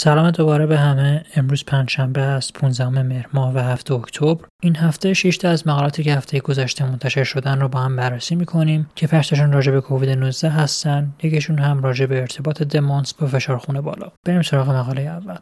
سلام دوباره به همه. امروز پنجشنبه است 15 مهر ماه و هفته اکتبر. این هفته 6 از مقالاتی که هفته گذشته منتشر شدن رو با هم بررسی می‌کنیم که پشتشون راجع به کووید 19 هستن. یکیشون هم راجع به ارتباط دمانس با فشار خون بالا. بریم سراغ مقاله اول.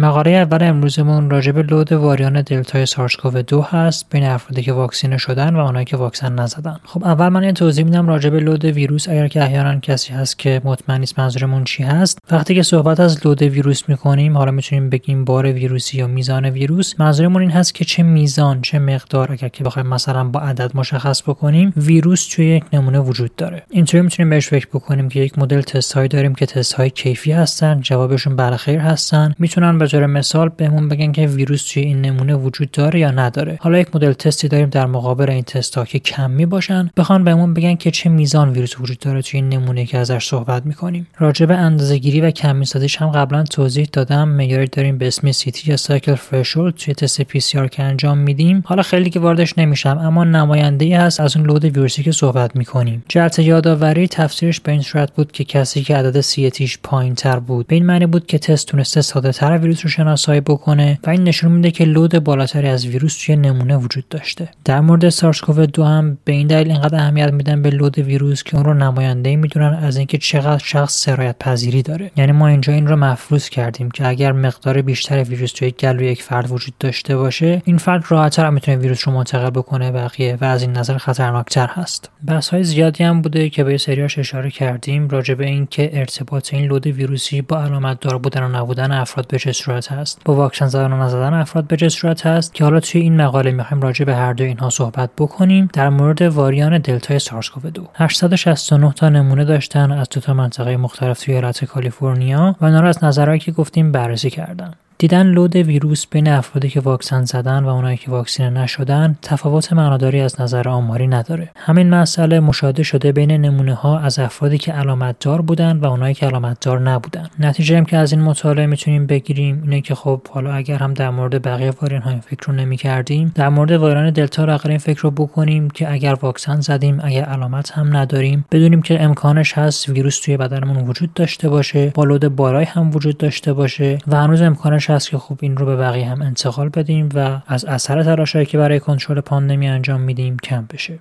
مقاله اول امروزمون راجع لود واریان دلتای سارسکوو دو هست بین افرادی که واکسینه شدن و اونایی که واکسن نزدن. خب اول من یه توضیح میدم راجع لود ویروس. اگر که احیانا کسی هست که مطمئن نیست منظورمون چی هست وقتی که صحبت از لود ویروس می‌کنیم حالا می‌تونیم بگیم بار ویروسی یا میزان ویروس منظورمون این هست که چه میزان چه مقدار اگر که بخوایم مثلا با عدد مشخص بکنیم ویروس توی یک نمونه وجود داره. اینطوری می‌تونیم بهش فکر بکنیم که یک مدل تست داریم که تست های کیفی هستن جوابشون بله خیر هستن می‌تونن طور مثال بهمون بگن که ویروس توی این نمونه وجود داره یا نداره. حالا یک مدل تستی داریم در مقابل این تست ها که کمی باشن بخوان بهمون بگن که چه میزان ویروس وجود داره توی این نمونه که ازش صحبت می‌کنیم. راجع به اندازه گیری و کمی سازیش هم قبلا توضیح دادم. معیاری داریم به اسم CT یا cycle threshold توی تست PCR که انجام میدیم. حالا خیلی که واردش نمیشم اما نماینده ای هست از اون load ویروسی که صحبت می‌کنیم. جهت یادآوری تفسیرش به این صورت بود که کسی که عدد CT ش پایین تر بود به این معنی بود که تست تونسته ساده تر رو شناسایی بکنه و این نشون میده که لود بالاتری از ویروس توی نمونه وجود داشته. در مورد سارس کوو دو هم به این دلیل اینقدر اهمیت میدن به لود ویروس که اون رو نماینده می‌دونن از اینکه چقدر شخص سرایت پذیری داره. یعنی ما اینجا این رو مفروض کردیم که اگر مقدار بیشتر ویروس توی گلو یک فرد وجود داشته باشه این فرد راحتتر می‌تونه ویروس رو منتقل بکنه بقیه و از این نظر خطرناکتر هست. بحث های زیادی هم بوده که به سریاش اشاره کردیم راجع به اینکه ارتباط این لود ویروسی با علامت دار بودن و نبودن افراد به چه صورت هست. با واکسن زدن و نزدن افراد به چه صورت هست که حالا توی این مقاله می‌خوایم راجع به هر دو اینها صحبت بکنیم در مورد واریان دلتای سارس کوو 2 869 تا نمونه داشتن از دو تا منطقه مختلف توی ایالت کالیفرنیا و اینا رو از نظرهایی که گفتیم بررسی کردن. دیدن لود ویروس بین افرادی که واکسن زدن و اونایی که واکسینه نشدن تفاوت معناداری از نظر آماری نداره. همین مسئله مشاهده شده بین نمونه ها از افرادی که علامت دار بودن و اونایی که علامت دار نبودن. نتیجه هم که از این مطالعه می‌تونیم بگیریم. اینه که خب حالا اگر هم در مورد بقیه واریان های فکر رو نمی کردیم در مورد واریان دلتا رو این فکر رو بکنیم که اگر واکسن زدیم اگر علامت هم نداریم. بدونیم که امکانش هست ویروس توی بدنمون وجود داشته باشه با لود بالای هم وجود داشته باشه و هنوز امکانش هست که خوب این رو به بقیه هم انتقال بدیم و از اثر تلاشهایی که برای کنترل پاندمی انجام میدیم کم بشه.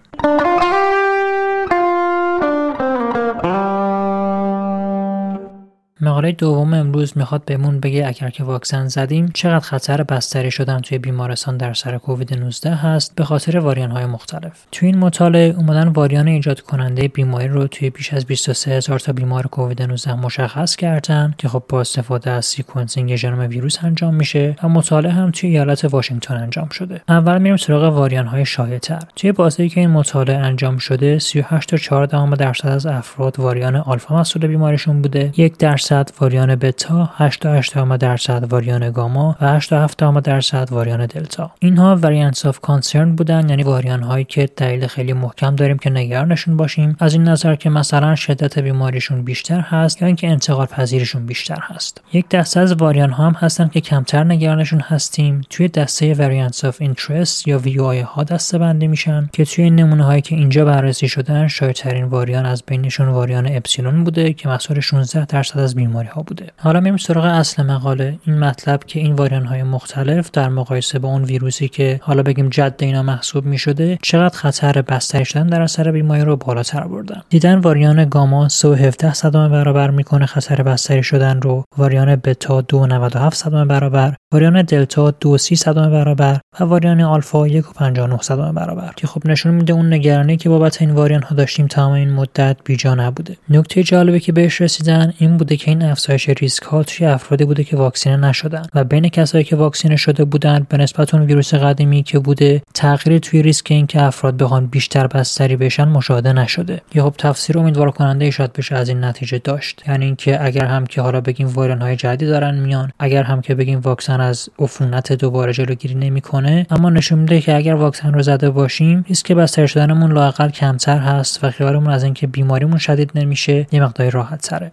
مقاله دوم امروز می‌خواد بهمون بگه اگر که واکسن زدیم چقدر خطر بستری شدن توی بیمارستان در اثر کووید 19 هست به خاطر واریان های مختلف. توی این مطالعه اومدن واریان ایجاد کننده بیماری رو توی بیش از 23 هزار تا بیمار کووید 19 مشخص کردن که خب با استفاده از sequencing ژنوم ویروس انجام میشه و مطالعه هم توی ایالت واشنگتن انجام شده. اول میریم سراغ واریان های شایع‌تر. توی بازه‌ای که این مطالعه انجام شده 38 و درصد از افراد واریان آلفا مسئول بیماریشون بوده یک درصد درصد واریان بتا 88 درصد واریان گاما و 87 درصد واریان دلتا. اینها variants of concern بودن یعنی واریان هایی که دلیل خیلی محکم داریم که نگرانشون باشیم. از این نظر که مثلا شدت بیماریشون بیشتر هست یا اینکه انتقال پذیریشون بیشتر هست. یک دسته از واریان ها هم هستن که کمتر نگرانشون هستیم. توی دسته variants of interest یا VOI ها دسته بندی میشن که توی نمونه هایی که اینجا بررسی شدن شایع‌ترین واریان از بینشون واریان اپسیلون بوده که مسئول 16 درصد از بیماری ها بوده. حالا میریم سراغ اصل مقاله. این مطلب که این واریان های مختلف در مقایسه با اون ویروسی که حالا بگیم جد اینا محسوب می شده چقدر خطر بستری شدن در اثر بیماری رو بالاتر بردن دیدن واریان گاما 3.17 صدام برابر می‌کنه خطر بستری شدن رو. واریان بتا 2.97 صدام برابر. واریان دلتا 2.30 صدام برابر. و واریان آلفا 1.59 صدام برابر. که خب نشون میده اون نگرانی که بابت این واریان ها داشتیم تمام این مدت بیجا نبوده. نکته جالبی که بهش رسیدن این بوده که این افزایش ریسک ها توی افرادی بوده که واکسینه نشدن و بین کسایی که واکسینه شده بودن به نسبت اون ویروس قدیمی که بوده تغییری توی ریسک این که افراد بخوان بیشتر بستری بشن مشاهده نشده. یه خب تفسیر امیدوار کننده شاید بشه از این نتیجه داشت. یعنی اینکه اگر هم که حالا بگیم وایرن های جدی دارن میان اگر هم که بگیم واکسن از عفونت دوباره جلوگیری نمی‌کنه اما نشون میده که اگر واکسن رو زده باشیم ریسک بستری شدنمون لاقل کمتر هست و خیالمون از اینکه بیماریمون شدید نمیشه یه مقداری راحت تره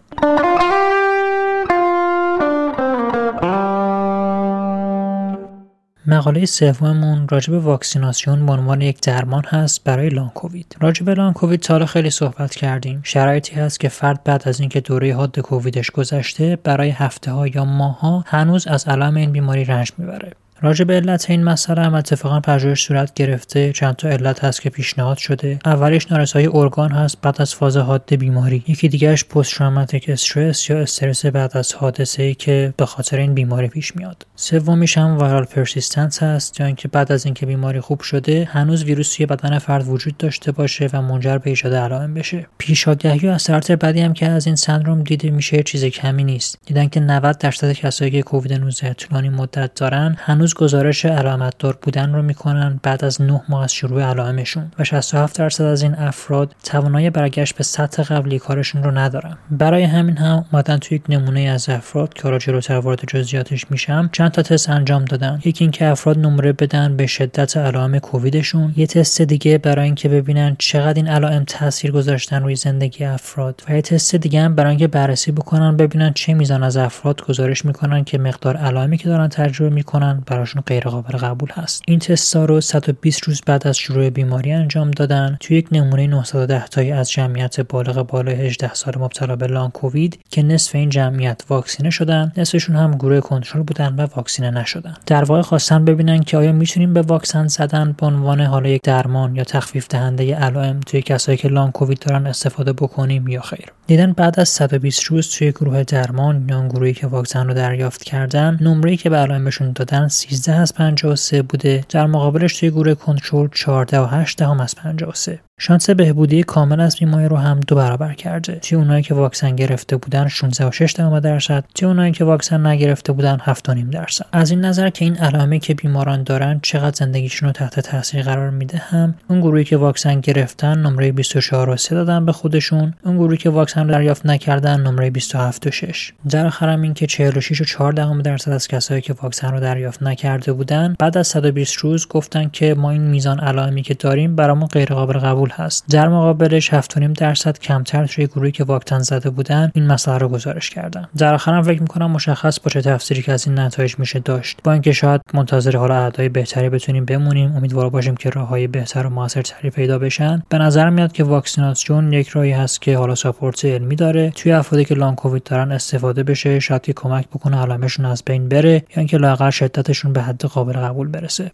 مقاله سوممون راجع به واکسیناسیون به عنوان یک درمان هست برای لان کووید. راجع به لان کووید تا خیلی صحبت کردیم. شرایطی هست که فرد بعد از اینکه دوره حاد کوویدش گذشته برای هفته ها یا ماه ها هنوز از علائم این بیماری رنج می‌بره. راجع به علت این مسئله هم اتفاقا پژوهش صورت گرفته. چند تا علت هست که پیشنهاد شده. اولیش نارسایی ارگان هست بعد از فاز حاد بیماری. یکی دیگهش پست تروماتیک استرس یا استرس بعد از حادثه ای که به خاطر این بیماری پیش میاد. سومیش هم وایرال پرسیستنس هست یا اینکه بعد از اینکه بیماری خوب شده هنوز ویروس توی بدن فرد وجود داشته باشه و منجر به ایجاد علائم بشه. پیشاگهی و اثرات بعدی هم که از این سندروم دیده میشه چیز کمی نیست. دیدن که 90 درصد کسایی که کووید 19 طولانی مدت دارن گزارش علامت دار بودن رو می‌کنن بعد از 9 ماه از شروع علائمشون و 67 درصد از این افراد توانایی برگشت به سطح قبلی کارشون رو ندارن. برای همین هم اومدن توی یک نمونه از افراد که حالا جلوتر وارد جزئیاتش میشم چند تا تست انجام دادن. یکی اینکه افراد نمره بدن به شدت علائم کوویدشون. یه تست دیگه برای اینکه ببینن چقدر این علائم تاثیر گذاشتن روی زندگی افراد. و یه تست دیگه هم برای اینکه بررسی بکنن ببینن چه میزان از افراد گزارش می‌کنن که مقدار علائمی که دارن تجربه می‌کنن براشون غیر قابل قبول هست. این تستا رو 120 روز بعد از شروع بیماری انجام دادن توی یک نمونه 910 تایی از جمعیت بالغ بالای 18 سال مبتلا به لان کووید که نصف این جمعیت واکسینه شدن نصفشون هم گروه کنترل بودن و واکسینه نشدن. در واقع خواستن ببینن که آیا می‌تونیم به واکسن زدن به عنوان حالا یک درمان یا تخفیف دهنده علائم توی کسایی که لان کووید دارن استفاده بکنیم یا خیر. دیدن بعد از 120 روز توی گروه درمان یا گروهی که واکسن رو دریافت کردن نمره‌ای که به علائمشون دادن 13 از 53 بوده. در مقابلش توی گروه کنترل 14 و 8 دهم از 53 شانس بهبودی کامل از بیماری رو هم دو برابر کرده. توی اونایی که واکسن گرفته بودن 16 و 6 درصد توی اونایی که واکسن نگرفته بودن 7.5 درصد. از این نظر که این علائمی که بیماران دارن چقدر زندگیشون رو تحت تاثیر قرار میده هم؟ اون گروهی که واکسن گرفتن نمره 24 و 3 دادن به خودشون. اون گروهی که واکسن دریافت نکردن نمره 27 و 6 در آخرم این که 46 و 4 درصد از کسایی که واکسن رو دریافت نکرده بودن بعد از 120 روز گفتن که ما این میزان علائمی که داریم برامون غیر قابل قبول هست. در مقابلش 7.5 درصد کمتر توی گروهی که واکسن زده بودن این مسئله رو گزارش کردن. در آخرم فکر می‌کنم مشخص باشه تفسیری که از این نتایج میشه داشت. با اینکه شاید منتظر حالا اعدای بهتری بتونیم بمونیم امیدوار باشیم که راههای بهتر و موثرتری پیدا بشن. به نظر میاد که واکسیناسیون یک راهی هست که حالا ساپورت علمی داره. توی افرادی که لان کووید دارن استفاده بشه شاید که کمک بکنه علائمشون از بین بره یا اینکه لااقل شدتشون به حد قابل قبول برسه.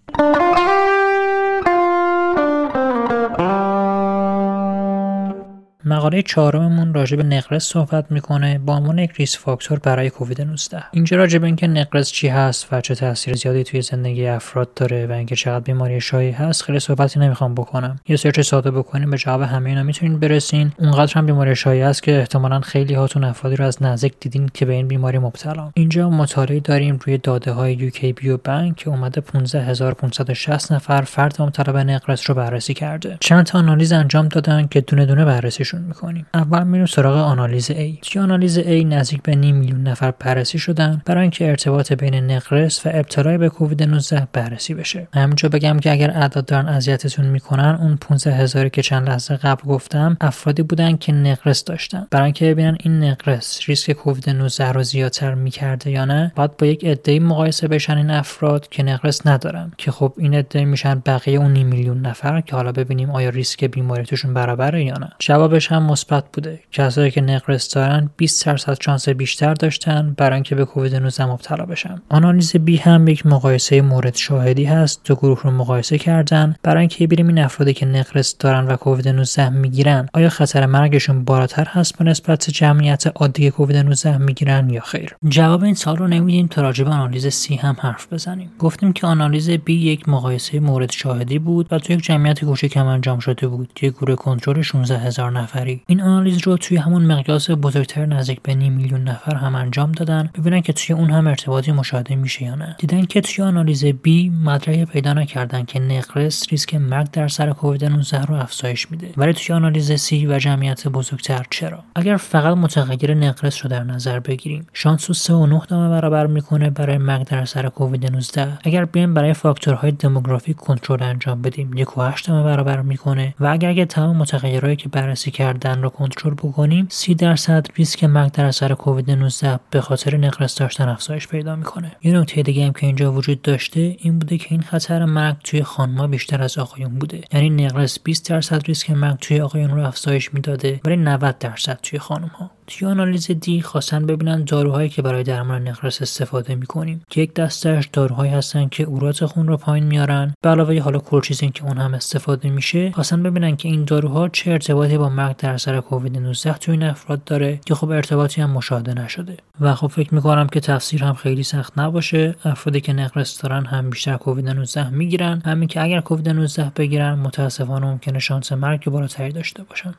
مقاله چهارممون راجع به نقرس صحبت می‌کنه. با عنوان یک risk factor برای کووید 19 اینجا راجع به اینکه نقرس چی هست و چه تاثیر زیادی توی زندگی افراد داره و اینکه چقدر بیماری شایع هست خیلی صحبتی نمی‌خوام بکنم. یه search ساده بکنیم به جواب همه اینا می‌تونین برسین. اونقدر هم بیماری شایع هست که احتمالا خیلی هاتون افرادی رو از نزدیک دیدین که به این بیماری مبتلا. اینجا مطالعه داریم روی داده های UK Biobank که اومده 15560 نفر فرد مبتلا به نقرس رو بررسی کرده. چند تا آنالیز انجام دادن که دونه دونه بررسیشون می‌کنیم. اول میریم سراغ آنالیز A. توی آنالیز A نزدیک به نیم میلیون نفر بررسی شدن برای اینکه ارتباط بین نقرس و ابتلای به کووید 19 بررسی بشه. همینجا بگم که اگر اعداد دارن اذیتتون می‌کنن اون 15 هزاری که چند لحظه قبل گفتم افرادی بودن که نقرس داشتن. برای اینکه ببینن این نقرس ریسک کووید 19 رو زیادتر می‌کرده یا نه باید با یک عده‌ای مقایسه بشن این افراد که نقرس ندارن. که خب این عده میشن بقیه اون نیم میلیون نفر که حالا ببینیم آیا ریسک بیماری توشون برابره یا نه. جوابش مثبت بوده. کسایی که نقرس دارن 20 درصد شانس بیشتر داشتن برای اینکه به کووید 19 مبتلا بشن. آنالیز بی هم یک مقایسه مورد شاهدی هست. دو گروه رو مقایسه کردن. برای اینکه ببینیم این افرادی که نقرس دارن و کووید 19 می‌گیرن آیا خطر مرگشون بالاتر هست به نسبت جمعیت عادی کووید 19 می‌گیرن یا خیر؟ جواب این سوال رو نمیدیم تا راجع به آنالیز C هم حرف بزنیم. گفتیم که آنالیز B یک مقایسه مورد شاهدی بود و تو یک جمعیت کوچک انجام شده بود یک گروه کنترل 16 هزار نفری این آنالیز رو توی همون مقیاس بزرگتر نزدیک به نیم میلیون نفر هم انجام دادن ببینن که توی اون هم ارتباطی مشاهده میشه یا نه. دیدن که توی آنالیز B مدرک پیدا نکردن که نقرس ریسک مرگ در اثر کووید 19 رو افزایش میده. ولی توی آنالیز C و جمعیت بزرگتر چرا؟ اگر فقط متغیر نقرس رو در نظر بگیریم شانس رو 3 و 9 برابر می‌کنه برای مرگ در اثر کووید 19 اگر بیایم برای فاکتورهای دموگرافیک کنترل انجام بدیم 1 و 8 برابر می‌کنه. و اگر تمام متغیرهایی که بررسی کردن رو کنترل بکنیم 30 درصد ریسک مرگ در اثر کووید 19 به خاطر نقرس داشتن افزایش پیدا می‌کنه. یه نکته دیگه هم که اینجا وجود داشته این بوده که این خطر مرگ توی خانم‌ها بیشتر از آقایون بوده. یعنی نقرس 20 درصد ریسک مرگ توی آقایون رو افزایش می‌داده ولی 90 درصد توی خانم‌ها توی آنالیز دی خواستن ببینن داروهایی که برای درمان نقرس استفاده می‌کنیم. که یک دستش داروهایی هستن که اورات خون رو پایین میارن. به علاوه حالا کلچیزین که اون هم استفاده میشه خواستن ببینن که این داروها چه ارتباطی با مرگ در اثر کووید 19 توی این افراد داره که خب ارتباطی هم مشاهده نشده. و خب فکر می‌کنم که تفسیر هم خیلی سخت نباشه. افرادی که نقرس دارن هم بیشتر کووید 19 می‌گیرن. همین که اگر کووید 19 بگیرن متاسفانه ممکنه شانس مرگ بالاتری داشته باشن.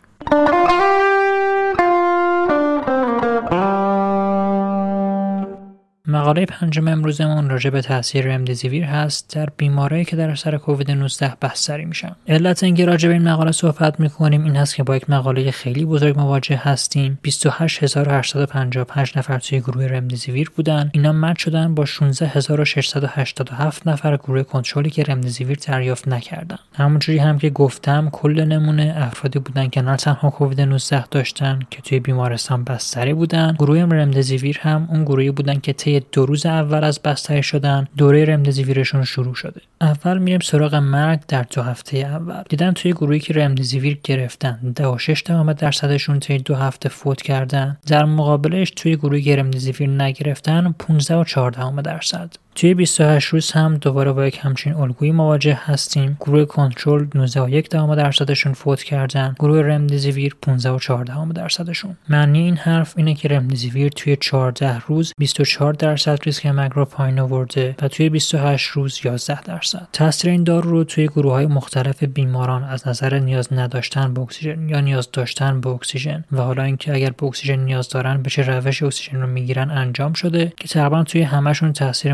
Bye. مقاله پنجم امروزمون راجع به تاثیر رمدیزیویر هست در بیماری که در اثر کووید 19 بحث سری میشن. علت اینکه راجع به این مقاله صحبت می‌کنیم این هست که با یک مقاله خیلی بزرگ مواجه هستیم. 28855 نفر توی گروه رمدیزیویر بودن. اینا مچ شدن با 16687 نفر گروه کنترلی که رمدیزیویر دریافت نکردن. همونجوری هم که گفتم کل نمونه افرادی بودن که نه تنها کووید 19 داشتن که توی بیمارستان بستری بودن. گروه رمدیزیویر هم اون گروهی بودن که طی دو روز اول از بستری شدن دوره رمدیزیویرشون شروع شده. اول میریم سراغ مرگ در دو هفته اول. دیدن توی گروهی که رمدیزیویر گرفتن 16 درصدشون طی دو هفته فوت کردن. در مقابلش توی گروهی که رمدیزیویر نگرفتن 15 و 14 درصد. توی 28 روز هم دوباره با یک همچین الگویی مواجه هستیم. گروه کنترل 19.1 درصدشون فوت کردن. گروه رمدیزیویر 15 و 14 درصدشون. معنی این حرف اینه که رمدیزیویر توی 14 روز 24 درصد ریسک مرگ رو پایین آورده و توی 28 روز 11 درصد. تاثیر این دارو رو توی گروه های مختلف بیماران از نظر نیاز نداشتن به اکسیژن یا نیاز داشتن به اکسیژن و حالا اینکه اگر به اکسیژن نیاز دارن به چه روش اکسیژن رو می‌گیرن انجام شده که تقریبا توی همشون تاثیر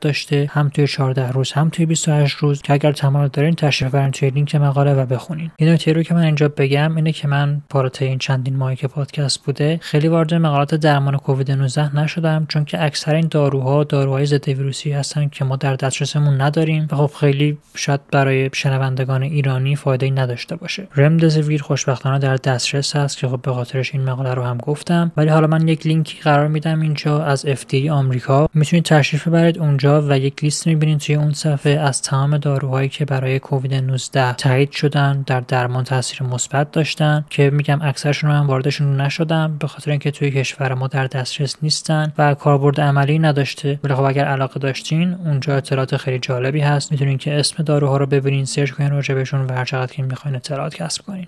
داشته هم توی 14 روز هم توی 28 روز. که اگر تمایل دارین تشریف برین توی لینک مقاله و بخونین. این نکته رو که من اینجا بگم اینه که من پارت این چندین ماهی که پادکست بوده خیلی وارد مقالات درمان کووید 19 نشدم. چون که اکثر این داروها داروهای ضد ویروسی هستن که ما در دسترسمون نداریم و خب خیلی شاید برای شنوندگان ایرانی فایده ای نداشته باشه. رمدزویر خوشبختانه در دسترس هست که خب به خاطرش این مقاله رو هم گفتم. ولی حالا من یک لینکی قرار میدم اینجا از FDA آمریکا. می‌تونید تشریف ببرید. اونجا و یک لیست می‌بینید توی اون صفحه از تمام داروهایی که برای کووید 19 تایید شدن در درمان تاثیر مثبت داشتن که میگم اکثرشون رو من واردشون نشدم به خاطر اینکه توی کشور ما در دسترس نیستن و کاربرد عملی نداشته. ولی خب اگر علاقه داشتین اونجا اطلاعات خیلی جالبی هست. می‌تونین که اسم داروها رو ببینین سرچ کنین راجع و هر چقدر که می‌خواین اطلاعات کسب کنین.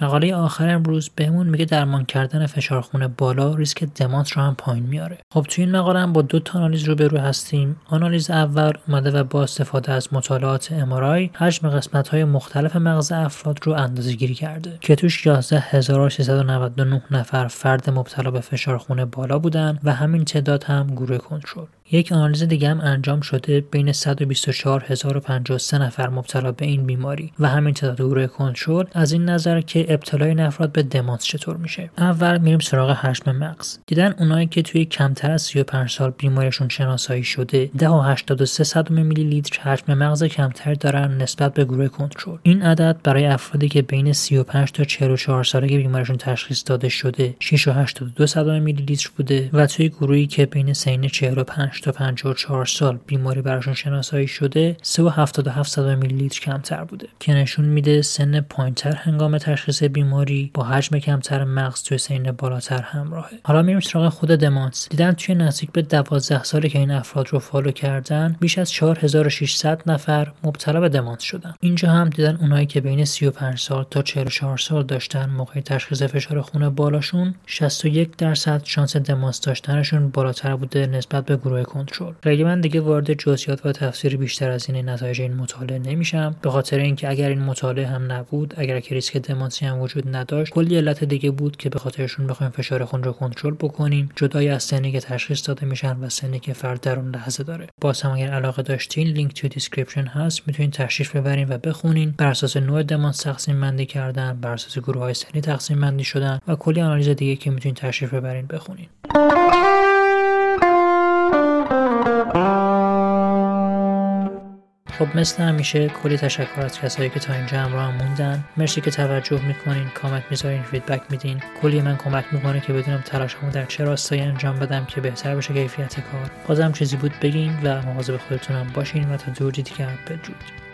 مقاله آخر امروز بهمون میگه درمان کردن فشار خون بالا ریسک دمانس رو هم پایین میاره. خب توی این مقاله هم با دو تا آنالیز روبرو هستیم. آنالیز اول اومده و با استفاده از مطالعات امارای حجم قسمت های مختلف مغز افراد رو اندازه گیری کرده که توش 11399 نفر فرد مبتلا به فشار خون بالا بودن و همین تعداد هم گروه کنترل. یک آنالیز دیگه هم انجام شده بین 124053 نفر مبتلا به این بیماری و همین تعداد گروه کنترل از این نظر که ابتلای این افراد به دمانس چطور میشه. اول میریم سراغ حجم مغز. دیدن اونایی که توی کمتر از 35 سال بیماریشون شناسایی شده 10.83 میلی لیتر حجم مغز کمتر دارن نسبت به گروه کنترل. این عدد برای افرادی که بین 35 تا 44 سالگی بیماریشون تشخیص داده شده 6.82 میلی لیتر بوده و توی گروهی که بین سن 45 تا 54 سال بیماری براشون شناسایی شده 3.77 میلی لیتر کمتر بوده که نشون میده سن پایینتر هنگام تشخیص بیماری با حجم کمتر مغز توی سن بالاتر همراهه. حالا میریم سراغ خود دمانس. دیدن توی نزدیک به 12 سالی که این افراد رو follow کردن بیش از 4600 نفر مبتلا به دمانس شدن. اینجا هم دیدن اونایی که بین 35 سال تا 44 سال داشتن موقع تشخیص فشار خون بالاشون 61 درصد شانس دمانس داشتنشون بالاتر بوده نسبت به گروه کنترل. خیلی من دیگه وارد جزئیات و تفسیر بیشتر از این نتایج این مطالعه نمیشم. به خاطر اینکه اگر این مطالعه هم نبود اگر که ریسک دمانسی هم وجود نداشت کلی علت دیگه بود که به خاطرشون بخوایم فشار خون رو کنترل بکنیم. جدای از سنی که تشخیص داده میشن و سنی که فرد در اون لحظه داره. باز هم اگر علاقه داشتین لینک توی description هست. می‌تونین تشریف ببرین و بخونین. بر اساس نوع دمانس تقسیم بندی کردن بر اساس گروه های سنی تقسیم بندی شدن و کلی آنالیز دیگه که می‌تونین تشریف ببرین بخونین. خب مثل همیشه کلی تشکر از کسایی که تا اینجا همراه موندن. مرسی که توجه می‌کنین کامنت می‌ذارین فیدبک میدین. کلی من کمک می‌کنه که بدونم تلاشمو در چه راستایی انجام بدم که بهتر بشه کیفیت کار. بازم چیزی بود بگین و مواظب خودتونم باشین و تا دور دیگر بدرود.